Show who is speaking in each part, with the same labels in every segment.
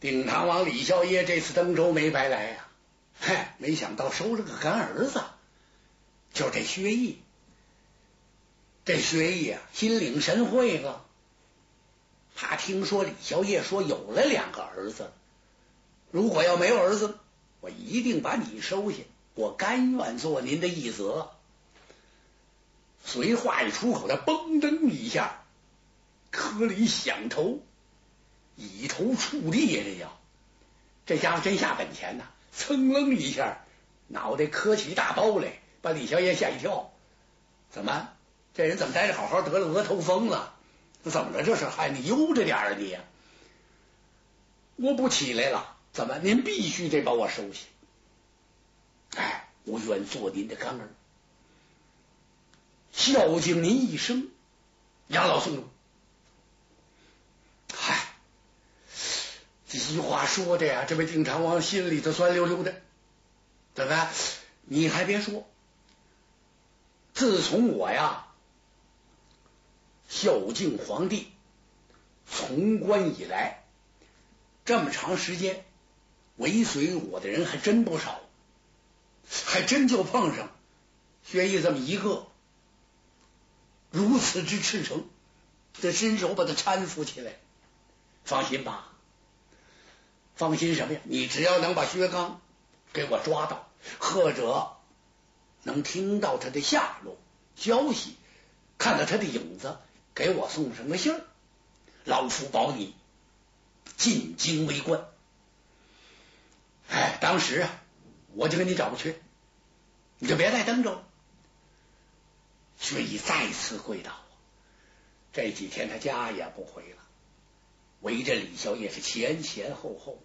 Speaker 1: 定唐王李孝业这次登州没白来呀，嗨，没想到收了个干儿子，就这薛毅。这薛毅啊，心领神会了。他听说李孝业说有了两个儿子，如果要没有儿子，我一定把你收下，我甘愿做您的义子。随话一出口，他嘣噔一下，磕了一响头。以头触地呀！这叫这家伙真下本钱呐！噌楞一下，脑袋磕起一大包来，把李小燕吓一跳。怎么这人怎么待着好好得了额头风了？怎么了？这是还你悠着点啊你！我不起来了，怎么您必须得把我收下？哎，我愿做您的干儿，孝敬您一生。杨老宋。这句话说的呀，这位定昌王心里头酸溜溜的。怎么？你还别说，自从我呀孝敬皇帝从官以来，这么长时间，尾随我的人还真不少，还真就碰上薛毅这么一个如此之赤诚，得伸手把他搀扶起来。放心吧。放心什么呀？你只要能把薛刚给我抓到，或者能听到他的下落消息，看到他的影子，给我送什么信儿，老夫保你进京为官。哎，当时啊，我就跟你找去，你就别在登州。薛毅再次跪倒，这几天他家也不回了，围着李孝业是前前后后。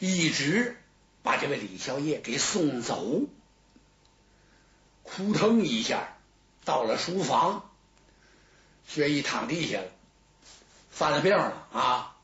Speaker 1: 一直把这位李孝业给送走，扑腾一下到了书房，薛毅躺地下了，犯了病了啊，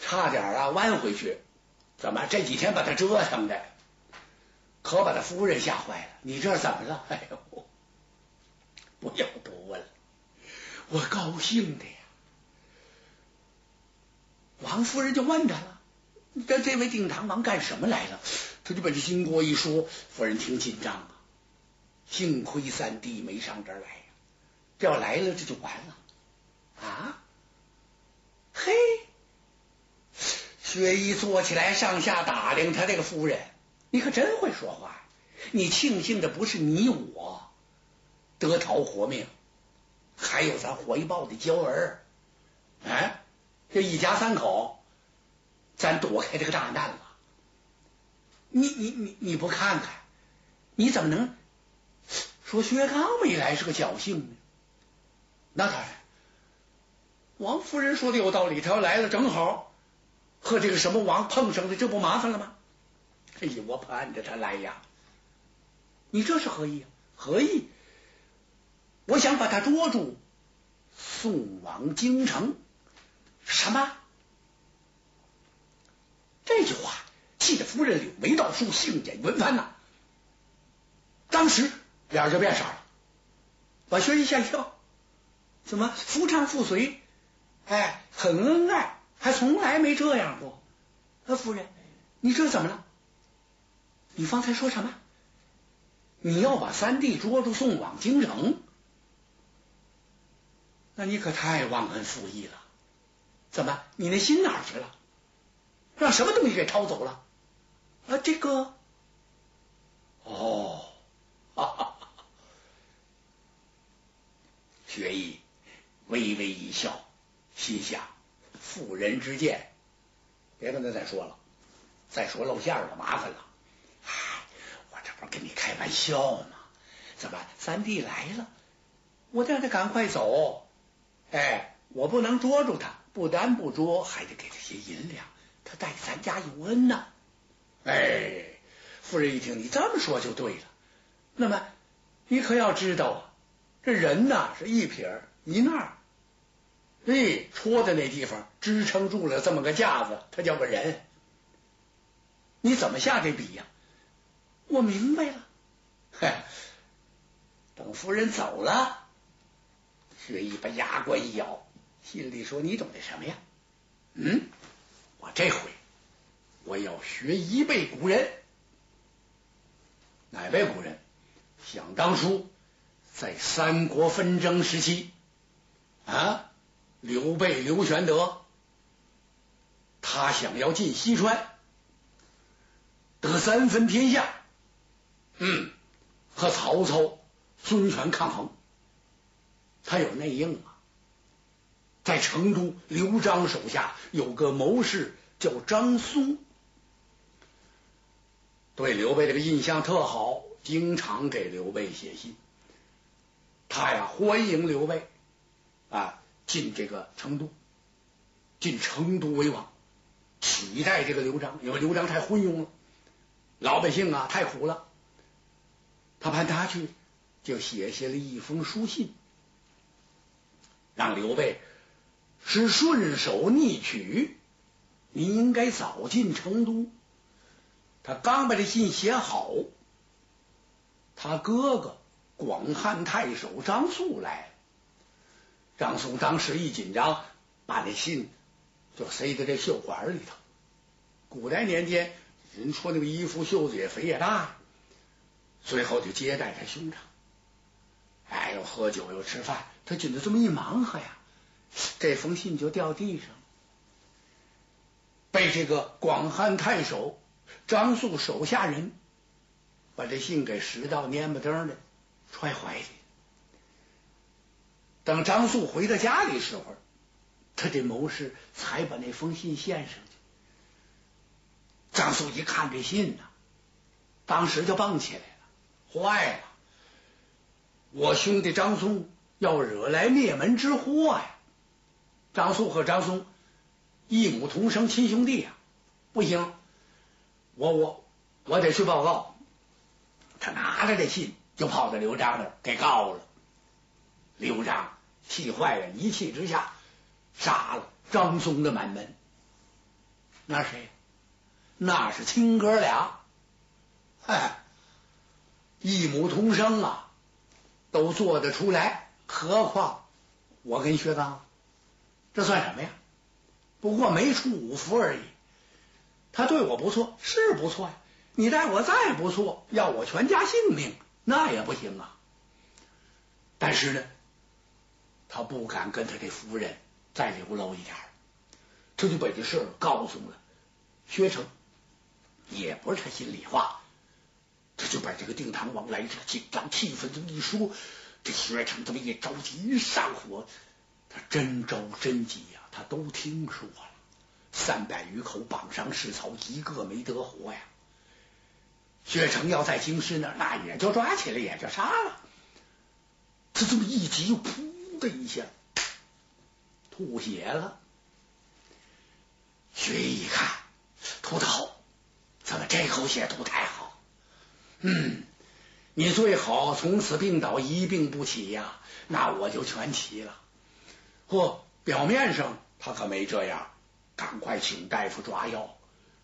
Speaker 1: 差点啊弯回去，怎么这几天把他折腾的，可把他夫人吓坏了。你这怎么了？哎呦，不要多问了，我高兴的呀。王夫人就问他了：“这这位定唐王干什么来了？”他就把这经过一说，夫人挺紧张啊。幸亏三弟没上这儿来呀，这要来了这就完了啊！嘿，薛姨坐起来，上下打量他这个夫人，你可真会说话。你庆幸的不是你我得逃活命，还有咱怀抱的娇儿，哎。这一家三口，咱躲开这个大难了。你你你你不看看，你怎么能说薛刚没来是个侥幸呢？那当然，王夫人说的有道理，他要来了正好和这个什么王碰上了，这不麻烦了吗？哎呀，我盼着他来呀！你这是何意？何意？我想把他捉住，送往京城。什么？这句话气得夫人柳眉倒竖，杏眼圆翻呐！当时脸就变色了，把薛姨吓一跳。怎么夫唱妇随？哎，很恩爱，还从来没这样过。呃，夫人，你这怎么了？你方才说什么？你要把三弟捉住，送往京城？那你可太忘恩负义了。怎么？你那心哪去了？让什么东西给抄走了？啊，这个……哦，哈哈！薛毅微微一笑，心想：妇人之见，别跟他再说了，再说露馅了，麻烦了。嗨，我这不是跟你开玩笑吗？怎么，三弟来了，我得让他赶快走。哎，我不能捉住他。不但不捉，还得给他些银两，他待咱家有恩呐。哎，夫人一听你这么说就对了。那么你可要知道啊，这人呐是一撇一捺，哎，戳的那地方支撑住了这么个架子，他叫个人。你怎么下这笔呀？我明白了。嗨，等夫人走了，薛姨把牙关一咬。心里说：“你懂得什么呀？嗯，这回我要学一辈古人，哪位古人？想当初在三国纷争时期啊，刘备刘玄德，他想要进西川，得三分天下，嗯，和曹操、孙权抗衡，他有内应啊。在成都，刘璋手下有个谋士叫张松，对刘备这个印象特好，经常给刘备写信。他呀欢迎刘备啊进这个成都，进成都为王，取代这个刘璋，因为刘璋太昏庸了，老百姓啊太苦了。他派他去，就写下了一封书信，让刘备。是顺手逆取，你应该早进成都。他刚把这信写好，他哥哥广汉太守张素来了。张素当时一紧张，把那信就塞在这袖管里头。古代年间，人说那个衣服袖子也肥也大，最后就接待他兄长。哎，又喝酒又吃饭，他紧着这么一忙活呀。这封信就掉地上，被这个广汉太守张肃手下人把这信给拾到蔫巴登的揣怀里。等张肃回到家里时候，他这谋士才把那封信献上去。张肃一看这信呐，当时就蹦起来了，坏了！我兄弟张松要惹来灭门之祸呀！张素和张松异母同生亲兄弟啊，不行，我我我得去报告。他拿着这信就跑到刘璋那儿给告了。刘璋气坏了，一气之下杀了张松的满门。那谁？那是亲哥俩，嗨，异母同生啊，都做得出来，何况我跟薛刚。这算什么呀？不过没出五福而已。他对我不错，是不错呀。你待我再不错，要我全家性命，那也不行啊。但是呢，他不敢跟他这夫人再流露一点他就把这事告诉了薛成，也不是他心里话，他就把这个定唐王来这紧张气氛这么一说，这薛成这么一着急，一上火。真着真急呀！他都听说了，三百余口榜上士曹，一个没得活呀。薛成要在京师那，那也就抓起来，也就杀了。他这么一急，噗的一下吐血了。薛一看，吐的好，怎么这口血吐太好？嗯，你最好从此病倒，一病不起呀，那我就全齐了。嚯，表面上他可没这样，赶快请大夫抓药，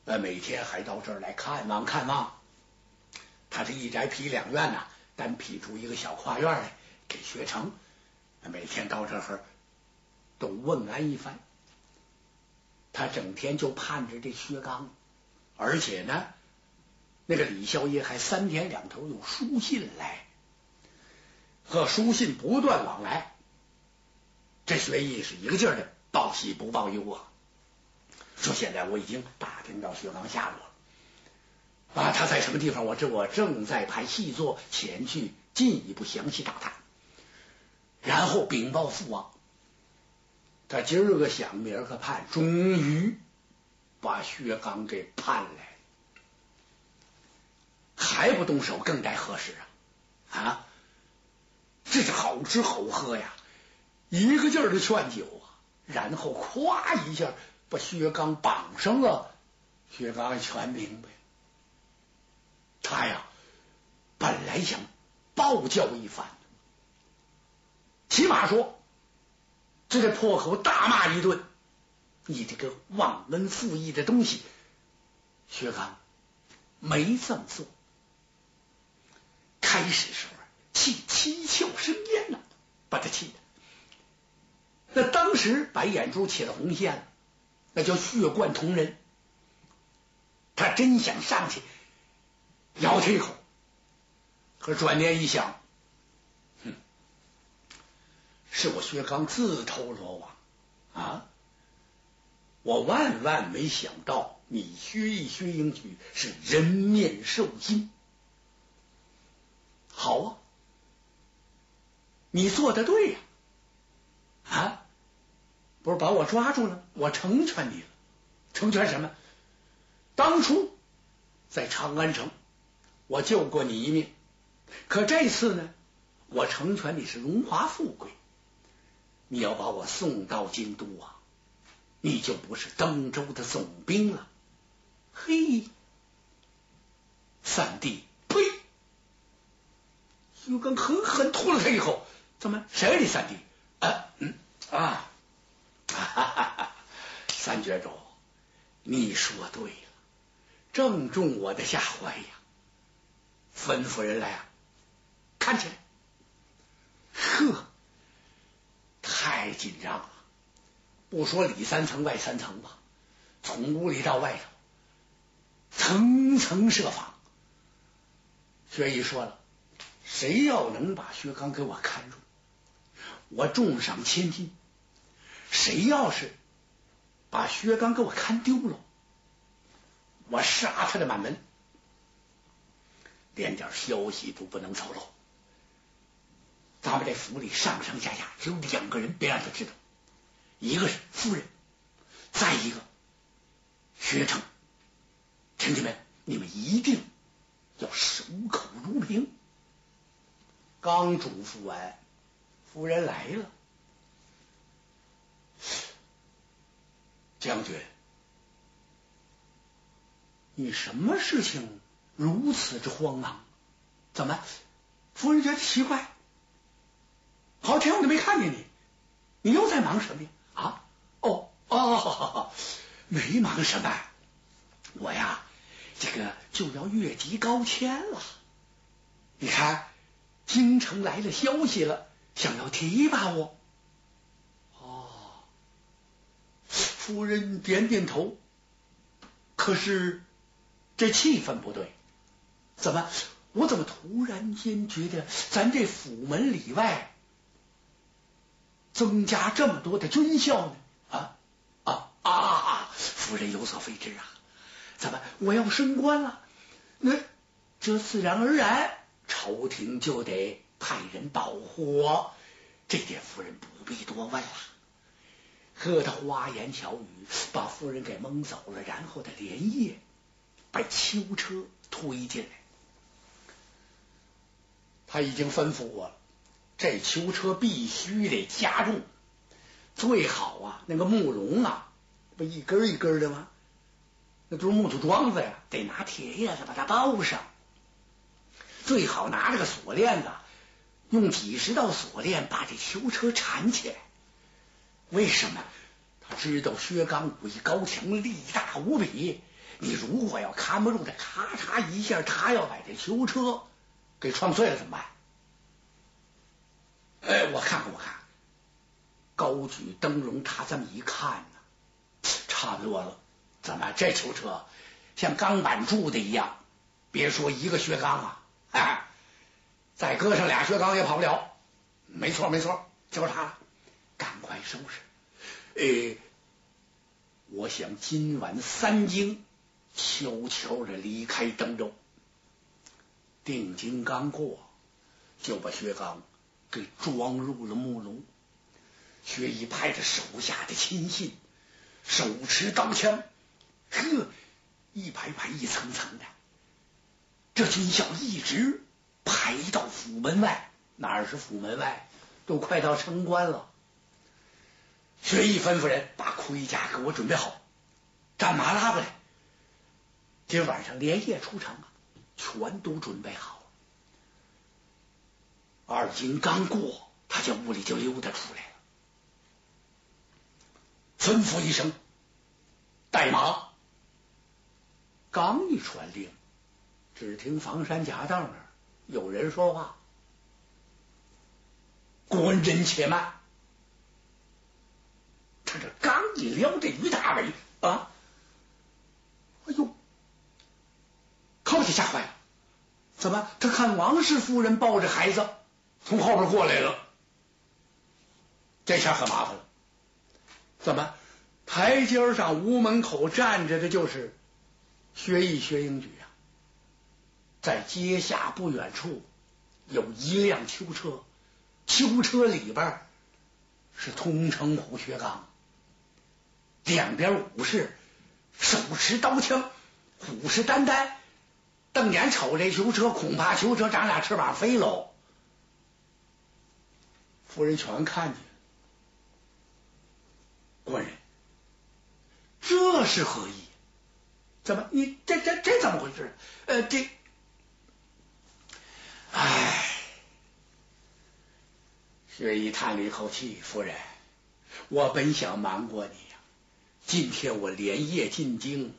Speaker 1: 呃，每天还到这儿来看望看望。他这一宅皮两院呐，单辟出一个小跨院来给薛成，每天到这儿都问安一番。他整天就盼着这薛刚，而且呢，那个李孝业还三天两头有书信来，和书信不断往来。这薛毅是一个劲儿的报喜不报忧啊！说现在我已经打听到薛刚下落了啊，他在什么地方？我这我正在派细作前去进一步详细打探，然后禀报父王。他今儿个想，明儿个盼，终于把薛刚给盼来，还不动手，更待何时啊？啊，这是好吃好喝呀！一个劲儿的劝酒啊，然后咵一下把薛刚绑上了。薛刚全明白，他呀本来想暴叫一番，起码说这得破口大骂一顿。你这个忘恩负义的东西，薛刚没这么做。开始时候气七窍生烟呐，把他气的。那当时白眼珠起了红线了，那叫血贯瞳人。他真想上去咬他一口，可转念一想，哼，是我薛刚自投罗网啊！我万万没想到，你薛义薛英举是人面兽心。好啊，你做的对呀，啊，不是把我抓住了，我成全你了，成全什么？当初在长安城，我救过你一命，可这次呢，我成全你是荣华富贵。你要把我送到京都啊，你就不是登州的总兵了。嘿，三弟，呸！徐刚狠狠吐了他一口。怎么？谁是你三弟？啊，嗯啊，哈哈哈三绝主，你说对了。正中我的下怀呀！吩咐人来啊，看起来。呵，太紧张了。不说里三层外三层吧，从屋里到外头，层层设防。薛姨说了，谁要能把薛刚给我看住，我重赏千金；谁要是把薛刚给我看丢了，我杀他的满门，连点消息都不能透露。咱们这府里上上下下只有两个人，别让他知道。一个是夫人，再一个薛成。臣子们，你们一定要守口如瓶。刚嘱咐完，夫人来了，将军。你什么事情如此之慌忙？怎么？夫人觉得奇怪。好天我都没看见你，你又在忙什么呀？啊？哦哦，没忙什么。我呀，这个就要越级高迁了。你看，京城来了消息了，想要提拔我。哦，夫人点点头。可是。这气氛不对，怎么？我怎么突然间觉得咱这府门里外增加这么多的军校呢？啊啊啊！夫人有所非知啊，怎么我要升官了？那这自然而然，朝廷就得派人保护我。这点夫人不必多问了。和他花言巧语，把夫人给蒙走了，然后他连夜。把囚车推进来，他已经吩咐我了，这囚车必须得加重，最好啊，那个木笼啊，不一根一根的吗？那都是木头桩子呀，得拿铁叶子把它包上，最好拿这个锁链子，用几十道锁链把这囚车缠起来。为什么？他知道薛刚武艺高强，力大无比。你如果要看不住他，咔嚓一下，他要把这囚车给撞碎了怎么办？哎，我看看，我看，高举灯笼，他这么一看呢，差不多了。怎么这囚车像钢板铸的一样？别说一个薛刚啊，哎，再搁上俩薛刚也跑不了。没错，没错，就是他了。赶快收拾。呃，我想今晚三更。悄悄的离开登州，定睛刚过，就把薛刚给装入了木笼。薛姨派着手下的亲信，手持刀枪，呵，一排排、一层层的，这军校一直排到府门外。哪是府门外？都快到城关了。薛毅吩咐人把盔甲给我准备好，战马拉过来。今晚上连夜出城啊，全都准备好了。二更刚过，他家屋里就溜达出来了，吩咐一声：“带马。”刚一传令，只听房山夹道那儿有人说话：“官人且慢。”这刚一撩这于大伟啊，哎呦！靠，他吓坏了怎么？他看王氏夫人抱着孩子从后边过来了，这下可麻烦了。怎么？台阶上屋门口站着的就是薛毅、薛英举啊，在阶下不远处有一辆囚车，囚车里边是通城虎薛刚，两边武士手持刀枪，虎视眈眈。瞪眼瞅这囚车，恐怕囚车长俩翅膀飞喽。夫人全看见了，官人，这是何意？怎么？你这这这怎么回事？呃，这，唉，薛姨叹了一口气，夫人，我本想瞒过你，今天我连夜进京。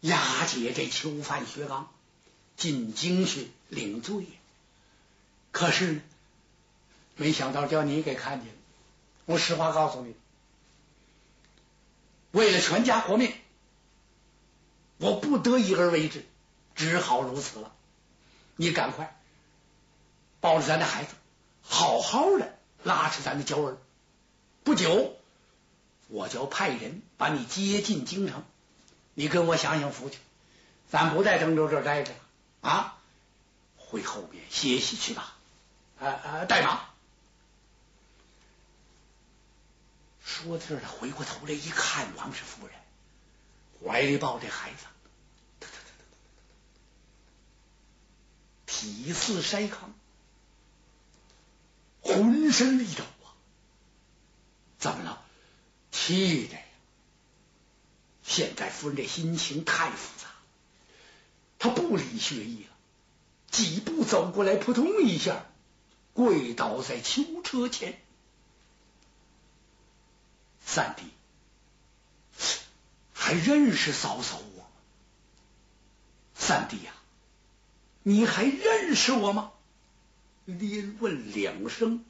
Speaker 1: 押解这囚犯薛刚进京去领罪，可是没想到叫你给看见了。我实话告诉你，为了全家活命，我不得已而为之，只好如此了。你赶快抱着咱的孩子，好好的拉扯咱的娇儿。不久，我就派人把你接进京城。你跟我享享福去，咱不在郑州这儿待着了啊，回后边歇息去吧。啊啊，带马。说这儿，他回过头来一看，王氏夫人怀里抱着孩子，体似筛糠，浑身一抖啊！怎么了？气的呀。现在夫人这心情太复杂，她不理薛毅了，几步走过来，扑通一下跪倒在囚车前。三弟，还认识嫂嫂我吗？三弟呀，你还认识我吗？连问两声，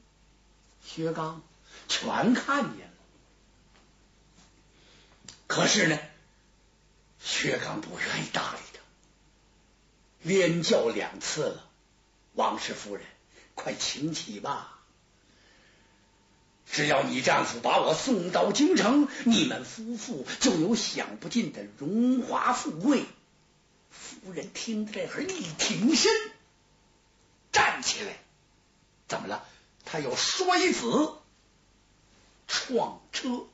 Speaker 1: 薛刚全看见了。可是呢，薛刚不愿意搭理他，连叫两次了。王氏夫人，快请起吧！只要你丈夫把我送到京城，你们夫妇就有享不尽的荣华富贵。夫人听这会儿一挺身，站起来，怎么了？他要摔子，撞车。